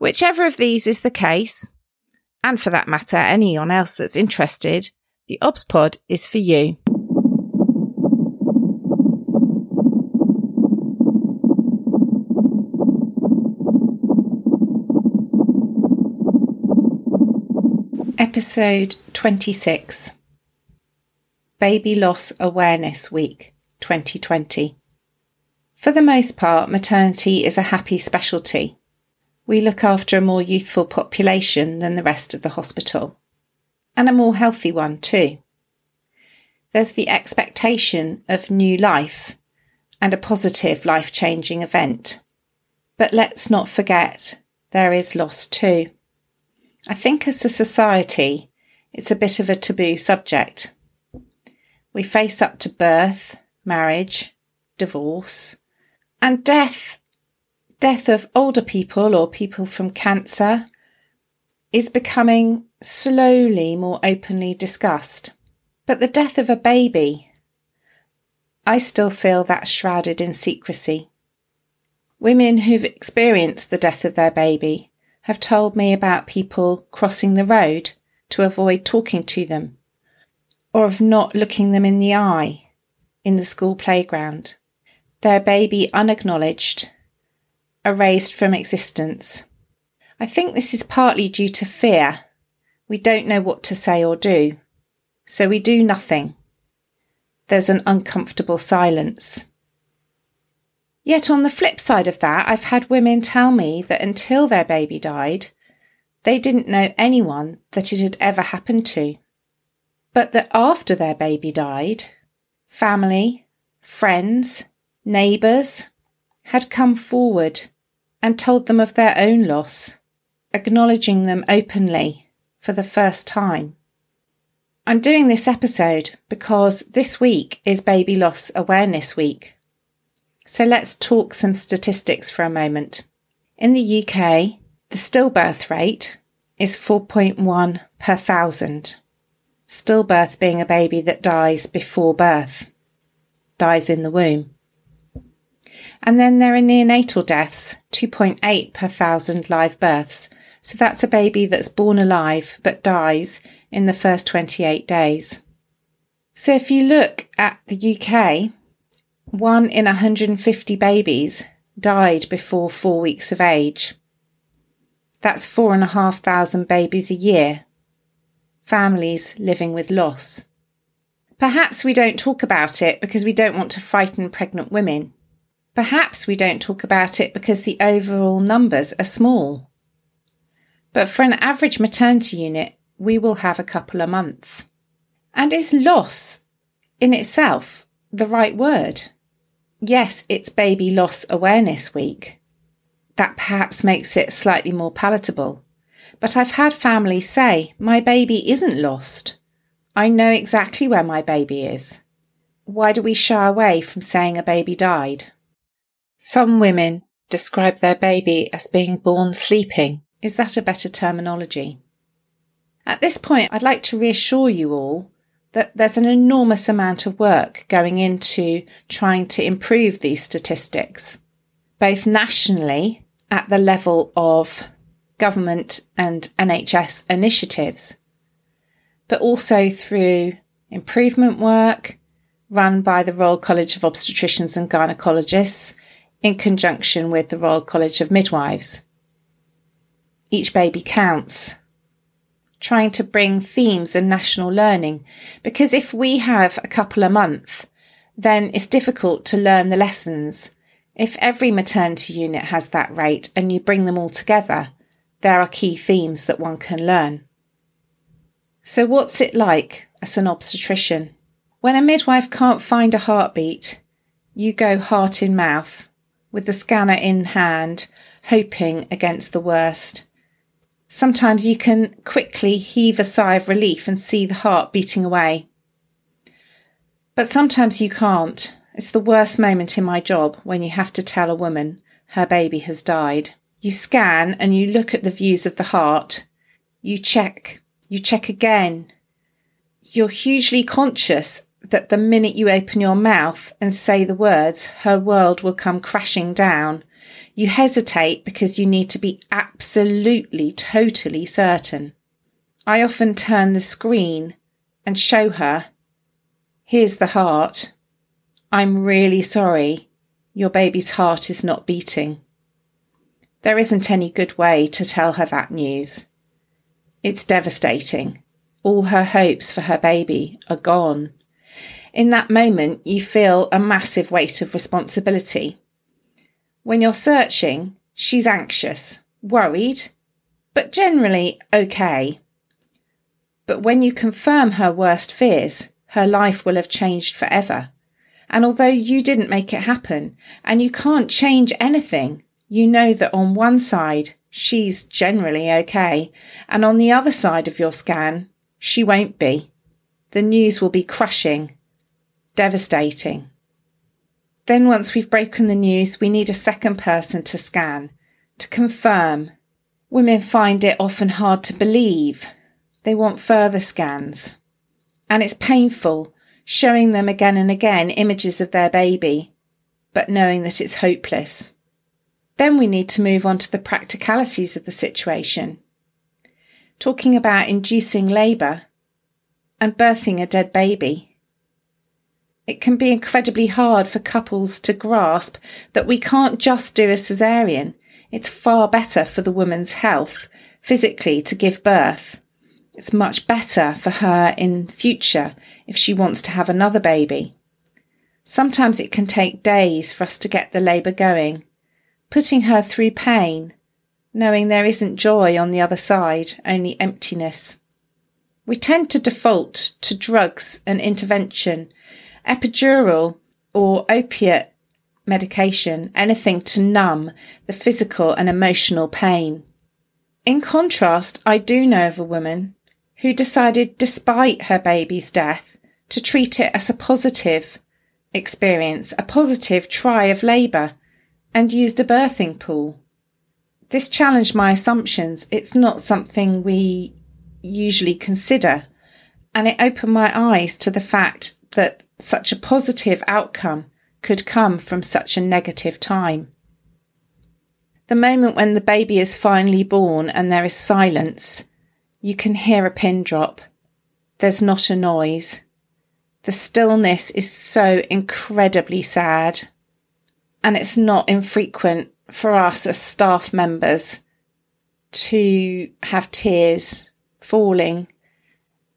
Whichever of these is the case, and for that matter, anyone else that's interested, the OBS Pod is for you. Episode 26 Baby Loss Awareness Week 2020. For the most part, maternity is a happy specialty. We look after a more youthful population than the rest of the hospital, and a more healthy one too. There's the expectation of new life and a positive life changing event. But let's not forget there is loss too. I think as a society, it's a bit of a taboo subject. We face up to birth, marriage, divorce, and death. Death of older people or people from cancer is becoming slowly more openly discussed. But the death of a baby, I still feel that's shrouded in secrecy. Women who've experienced the death of their baby have told me about people crossing the road to avoid talking to them, or of not looking them in the eye in the school playground, their baby unacknowledged, erased from existence. I think this is partly due to fear. We don't know what to say or do, so we do nothing. There's an uncomfortable silence. Yet on the flip side of that, I've had women tell me that until their baby died, they didn't know anyone that it had ever happened to. But that after their baby died, family, friends, neighbours had come forward and told them of their own loss, acknowledging them openly for the first time. I'm doing this episode because this week is Baby Loss Awareness Week. So let's talk some statistics for a moment. In the UK, the stillbirth rate is 4.1 per thousand. Stillbirth being a baby that dies before birth, dies in the womb. And then there are neonatal deaths, 2.8 per thousand live births. So that's a baby that's born alive but dies in the first 28 days. So if you look at the UK, one in 150 babies died before four weeks of age. That's four and a half thousand babies a year. Families living with loss. Perhaps we don't talk about it because we don't want to frighten pregnant women. Perhaps we don't talk about it because the overall numbers are small. But for an average maternity unit, we will have a couple a month. And is loss in itself the right word? yes, it's Baby Loss Awareness Week. That perhaps makes it slightly more palatable. But I've had families say, my baby isn't lost. I know exactly where my baby is. Why do we shy away from saying a baby died? Some women describe their baby as being born sleeping. Is that a better terminology? At this point, I'd like to reassure you all that there's an enormous amount of work going into trying to improve these statistics, both nationally at the level of government and NHS initiatives, but also through improvement work run by the Royal College of Obstetricians and Gynecologists in conjunction with the Royal College of Midwives. Each baby counts trying to bring themes and national learning. Because if we have a couple a month, then it's difficult to learn the lessons. If every maternity unit has that rate and you bring them all together, there are key themes that one can learn. So, what's it like as an obstetrician? When a midwife can't find a heartbeat, you go heart in mouth with the scanner in hand, hoping against the worst Sometimes you can quickly heave a sigh of relief and see the heart beating away. But sometimes you can't. It's the worst moment in my job when you have to tell a woman her baby has died. You scan and you look at the views of the heart. You check. You check again. You're hugely conscious that the minute you open your mouth and say the words, her world will come crashing down. You hesitate because you need to be absolutely, totally certain. I often turn the screen and show her, here's the heart. I'm really sorry. Your baby's heart is not beating. There isn't any good way to tell her that news. It's devastating. All her hopes for her baby are gone. In that moment, you feel a massive weight of responsibility. When you're searching, she's anxious, worried, but generally okay. But when you confirm her worst fears, her life will have changed forever. And although you didn't make it happen and you can't change anything, you know that on one side, she's generally okay, and on the other side of your scan, she won't be. The news will be crushing, devastating. Then, once we've broken the news, we need a second person to scan, to confirm. Women find it often hard to believe. They want further scans. And it's painful showing them again and again images of their baby, but knowing that it's hopeless. Then we need to move on to the practicalities of the situation. Talking about inducing labour and birthing a dead baby. It can be incredibly hard for couples to grasp that we can't just do a cesarean. It's far better for the woman's health physically to give birth. It's much better for her in future if she wants to have another baby. Sometimes it can take days for us to get the labour going, putting her through pain, knowing there isn't joy on the other side, only emptiness. We tend to default to drugs and intervention epidural or opiate medication, anything to numb the physical and emotional pain. In contrast, I do know of a woman who decided, despite her baby's death, to treat it as a positive experience, a positive try of labour, and used a birthing pool. This challenged my assumptions. It's not something we usually consider. And it opened my eyes to the fact that such a positive outcome could come from such a negative time. The moment when the baby is finally born and there is silence, you can hear a pin drop. There's not a noise. The stillness is so incredibly sad. And it's not infrequent for us as staff members to have tears falling.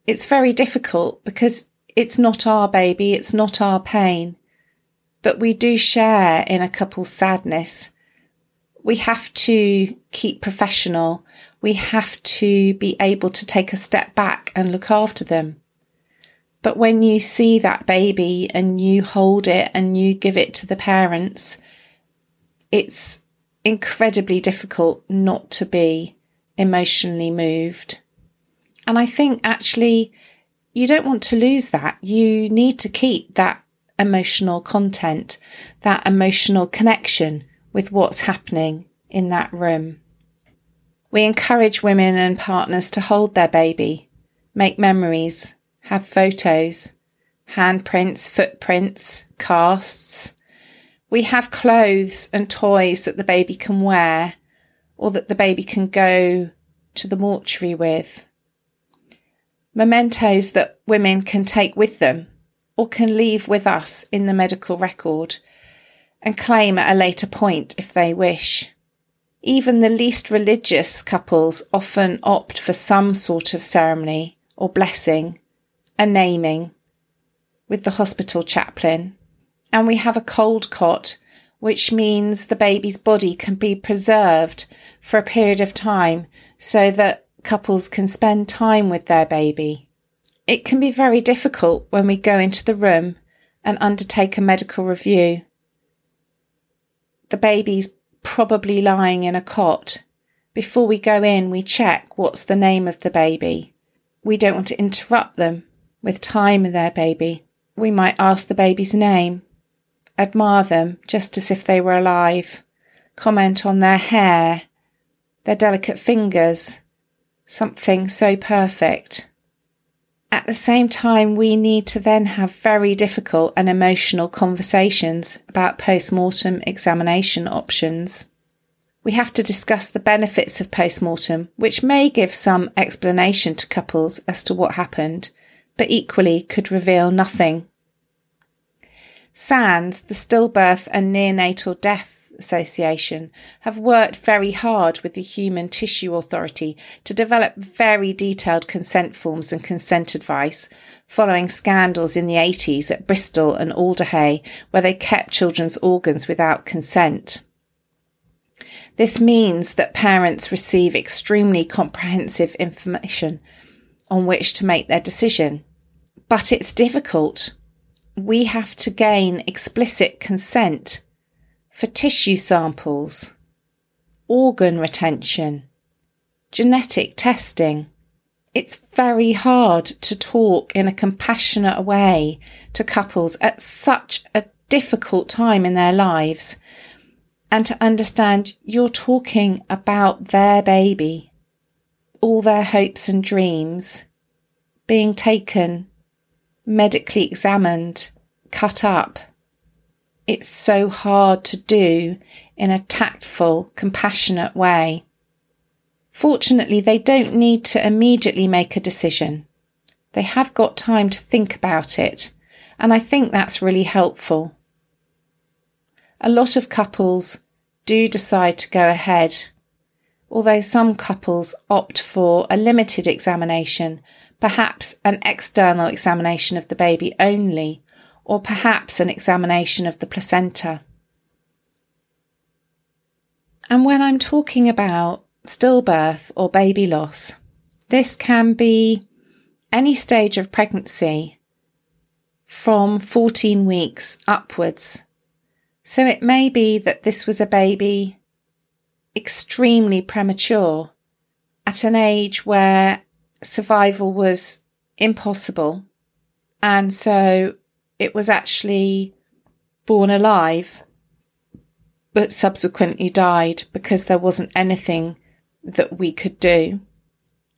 It's very difficult because it's not our baby, it's not our pain, but we do share in a couple's sadness. We have to keep professional. We have to be able to take a step back and look after them. But when you see that baby and you hold it and you give it to the parents, it's incredibly difficult not to be emotionally moved. And I think actually you don't want to lose that. You need to keep that emotional content, that emotional connection with what's happening in that room. We encourage women and partners to hold their baby, make memories, have photos, handprints, footprints, casts. We have clothes and toys that the baby can wear or that the baby can go to the mortuary with mementos that women can take with them or can leave with us in the medical record and claim at a later point if they wish. Even the least religious couples often opt for some sort of ceremony or blessing, a naming, with the hospital chaplain. And we have a cold cot, which means the baby's body can be preserved for a period of time so that couples can spend time with their baby. It can be very difficult when we go into the room and undertake a medical review. The baby's probably lying in a cot Before we go in, we check what's the name of the baby. We don't want to interrupt them with time in their baby. We might ask the baby's name, admire them just as if they were alive, comment on their hair, their delicate fingers, something so perfect. At the same time, we need to then have very difficult and emotional conversations about post mortem examination options. We have to discuss the benefits of post mortem, which may give some explanation to couples as to what happened, but equally could reveal nothing. SANDS, the Stillbirth and Neonatal Death Association have worked very hard with the Human Tissue Authority to develop very detailed consent forms and consent advice following scandals in the 80s at Bristol and Alder Hey, where they kept children's organs without consent. This means that parents receive extremely comprehensive information on which to make their decision. But it's difficult. We have to gain explicit consent for tissue samples, organ retention, genetic testing. It's very hard to talk in a compassionate way to couples at such a difficult time in their lives and to understand you're talking about their baby, all their hopes and dreams being taken, medically examined, cut up it's so hard to do in a tactful, compassionate way. Fortunately, they don't need to immediately make a decision. They have got time to think about it, and I think that's really helpful. A lot of couples do decide to go ahead, although some couples opt for a limited examination, perhaps an external examination of the baby only, or perhaps an examination of the placenta. And when I'm talking about stillbirth or baby loss, this can be any stage of pregnancy from 14 weeks upwards. So it may be that this was a baby extremely premature at an age where survival was impossible. And so it was actually born alive, but subsequently died because there wasn't anything that we could do.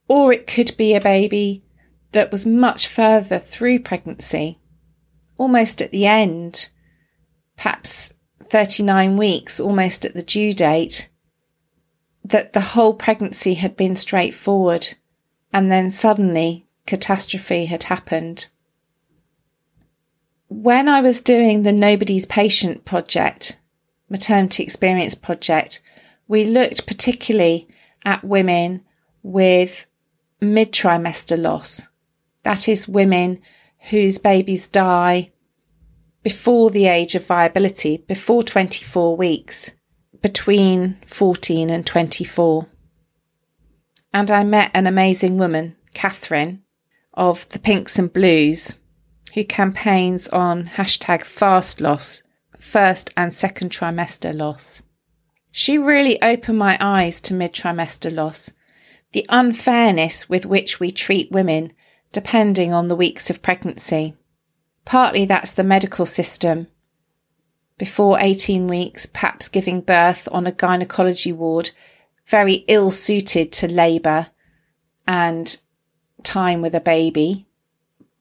Or it could be a baby that was much further through pregnancy, almost at the end, perhaps 39 weeks, almost at the due date, that the whole pregnancy had been straightforward and then suddenly catastrophe had happened when I was doing the Nobody's Patient project, maternity experience project, we looked particularly at women with mid trimester loss. That is, women whose babies die before the age of viability, before 24 weeks, between 14 and 24. And I met an amazing woman, Catherine, of the Pinks and Blues, who campaigns on hashtag fast loss, first and second trimester loss. She really opened my eyes to mid trimester loss, the unfairness with which we treat women depending on the weeks of pregnancy. Partly that's the medical system. Before 18 weeks, perhaps giving birth on a gynecology ward, very ill suited to labour and time with a baby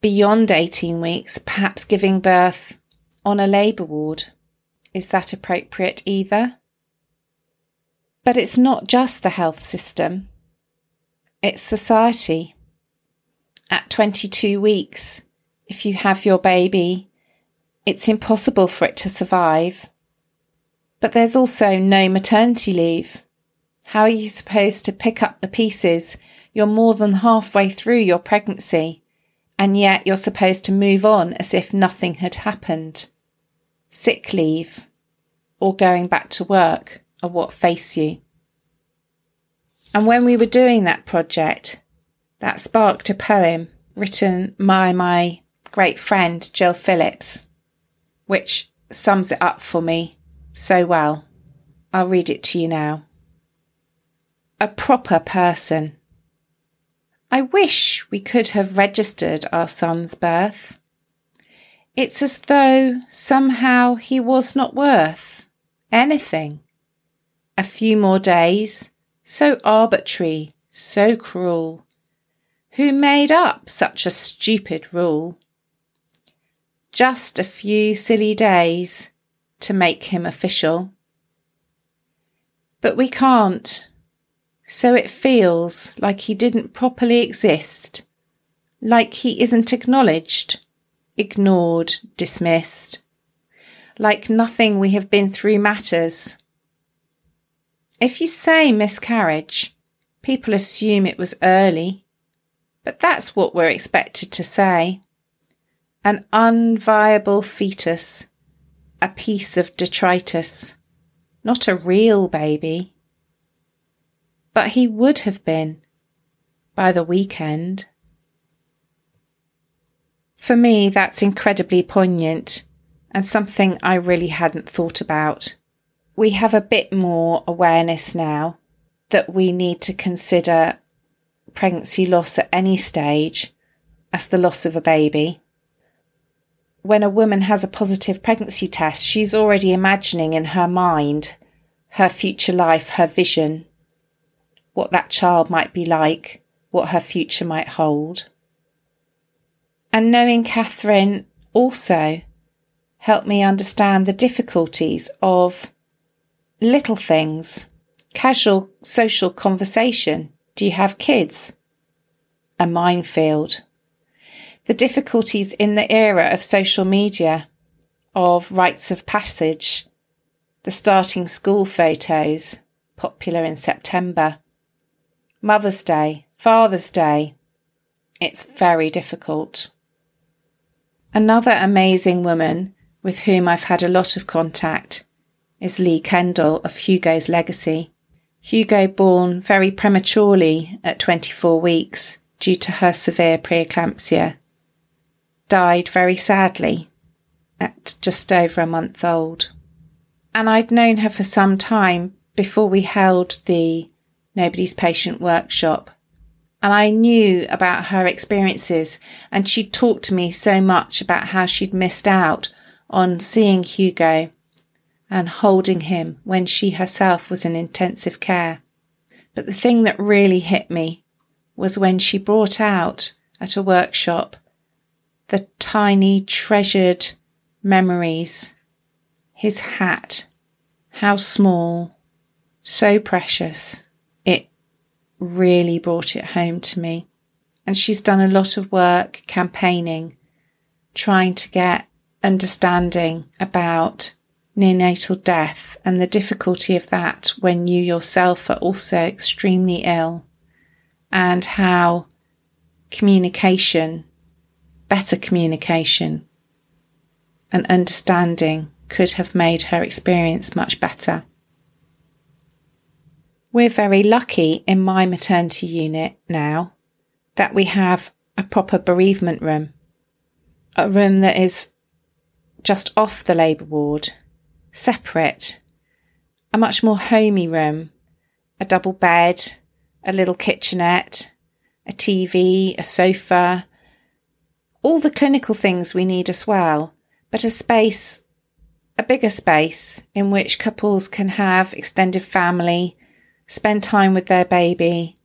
beyond 18 weeks, perhaps giving birth on a labour ward. Is that appropriate either? But it's not just the health system, it's society. At 22 weeks, if you have your baby, it's impossible for it to survive. But there's also no maternity leave. How are you supposed to pick up the pieces? You're more than halfway through your pregnancy and yet you're supposed to move on as if nothing had happened. Sick leave or going back to work are what face you. And when we were doing that project, that sparked a poem written by my great friend Jill Phillips, which sums it up for me so well. I'll read it to you now. a proper person. I wish we could have registered our son's birth. It's as though somehow he was not worth anything. A few more days, so arbitrary, so cruel. Who made up such a stupid rule? Just a few silly days to make him official. But we can't, so it feels like he didn't properly exist, like he isn't acknowledged ignored, dismissed, like nothing we have been through matters. If you say miscarriage, people assume it was early, but that's what we're expected to say. An unviable fetus, a piece of detritus, not a real baby. But he would have been by the weekend. For me, that's incredibly poignant and something I really hadn't thought about. We have a bit more awareness now that we need to consider pregnancy loss at any stage as the loss of a baby. When a woman has a positive pregnancy test, she's already imagining in her mind her future life, her vision, what that child might be like, what her future might hold. And knowing Catherine also helped me understand the difficulties of little things, casual social conversation. Do you have kids? A minefield. The difficulties in the era of social media, of rites of passage, the starting school photos, popular in September, Mother's Day, Father's Day. It's very difficult. Another amazing woman with whom I've had a lot of contact is Leigh Kendall of Hugo's Legacy. Hugo born very prematurely at 24 weeks due to her severe preeclampsia. Died very sadly at just over a month old. And I'd known her for some time before we held the Nobody's Patient workshop and I knew about her experiences and she'd talked to me so much about how she'd missed out on seeing Hugo and holding him when she herself was in intensive care. But the thing that really hit me was when she brought out at a workshop the tiny treasured memories. His hat, how small, so precious really brought it home to me. And she's done a lot of work campaigning, trying to get understanding about neonatal death and the difficulty of that when you yourself are also extremely ill, and how communication, better communication, and understanding could have made her experience much better. We're very lucky in my maternity unit now that we have a proper bereavement room, a room that is just off the labour ward, separate, a much more homey room, a double bed, a little kitchenette, a TV, a sofa, all the clinical things we need as well, but a space, a bigger space in which couples can have extended family, spend time with their baby,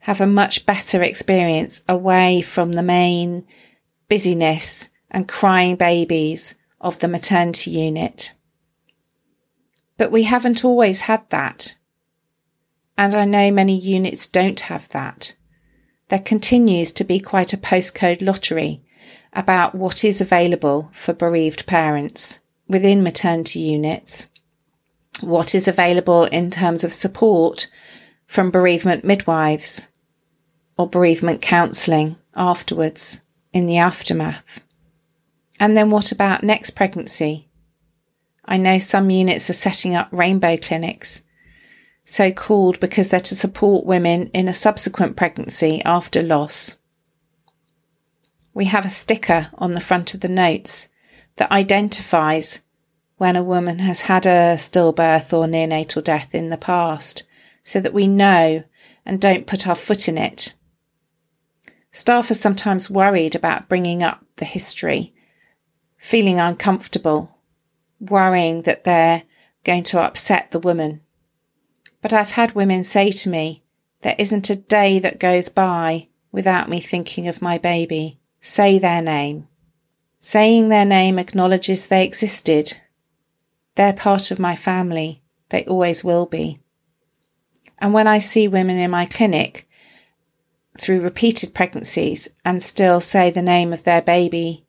have a much better experience away from the main busyness and crying babies of the maternity unit. But we haven't always had that. And I know many units don't have that. There continues to be quite a postcode lottery about what is available for bereaved parents within maternity units what is available in terms of support from bereavement midwives or bereavement counselling afterwards in the aftermath. And then what about next pregnancy? I know some units are setting up rainbow clinics, so called because they're to support women in a subsequent pregnancy after loss. We have a sticker on the front of the notes that identifies when a woman has had a stillbirth or neonatal death in the past so that we know and don't put our foot in it. Staff are sometimes worried about bringing up the history, feeling uncomfortable, worrying that they're going to upset the woman. But I've had women say to me, there isn't a day that goes by without me thinking of my baby. Say their name. Saying their name acknowledges they existed. They're part of my family. They always will be. And when I see women in my clinic through repeated pregnancies and still say the name of their baby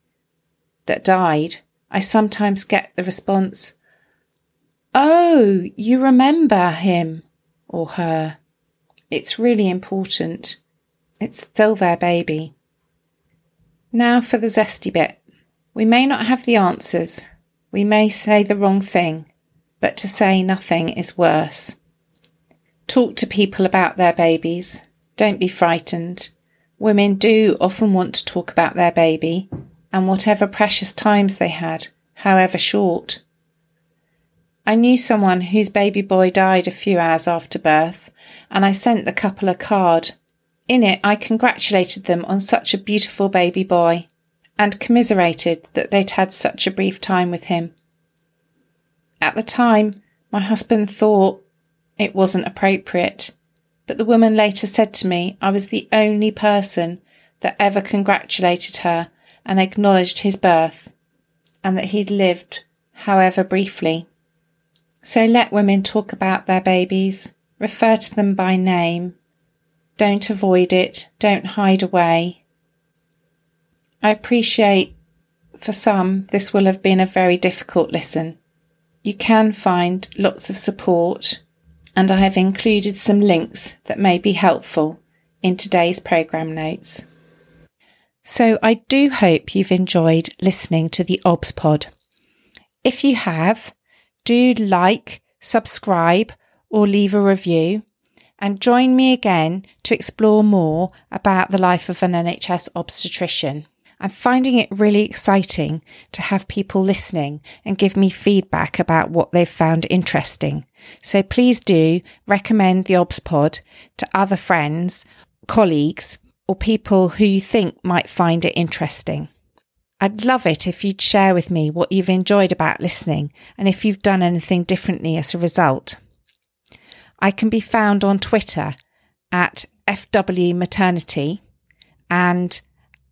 that died, I sometimes get the response, Oh, you remember him or her. It's really important. It's still their baby. Now for the zesty bit. We may not have the answers. We may say the wrong thing, but to say nothing is worse. Talk to people about their babies. Don't be frightened. Women do often want to talk about their baby and whatever precious times they had, however short. I knew someone whose baby boy died a few hours after birth, and I sent the couple a card. In it, I congratulated them on such a beautiful baby boy and commiserated that they'd had such a brief time with him. At the time, my husband thought it wasn't appropriate, but the woman later said to me I was the only person that ever congratulated her and acknowledged his birth, and that he'd lived, however briefly. So let women talk about their babies, refer to them by name. Don't avoid it, don't hide away. I appreciate for some this will have been a very difficult listen. You can find lots of support, and I have included some links that may be helpful in today's programme notes. So I do hope you've enjoyed listening to the OBS pod. If you have, do like, subscribe, or leave a review, and join me again to explore more about the life of an NHS obstetrician. I'm finding it really exciting to have people listening and give me feedback about what they've found interesting. So please do recommend the OBS pod to other friends, colleagues, or people who you think might find it interesting. I'd love it if you'd share with me what you've enjoyed about listening and if you've done anything differently as a result. I can be found on Twitter at FW Maternity and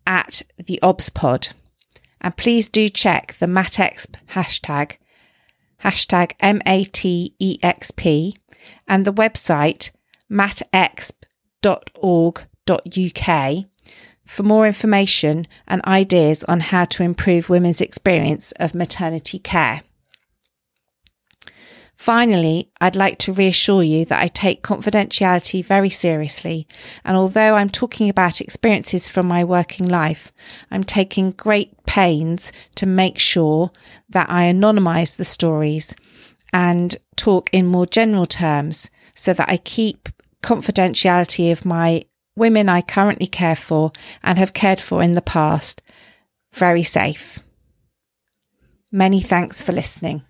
at the OBSPod. And please do check the MatExp hashtag, hashtag M-A-T-E-X-P, and the website matexp.org.uk for more information and ideas on how to improve women's experience of maternity care. Finally, I'd like to reassure you that I take confidentiality very seriously, and although I'm talking about experiences from my working life, I'm taking great pains to make sure that I anonymise the stories and talk in more general terms so that I keep confidentiality of my women I currently care for and have cared for in the past very safe. Many thanks for listening.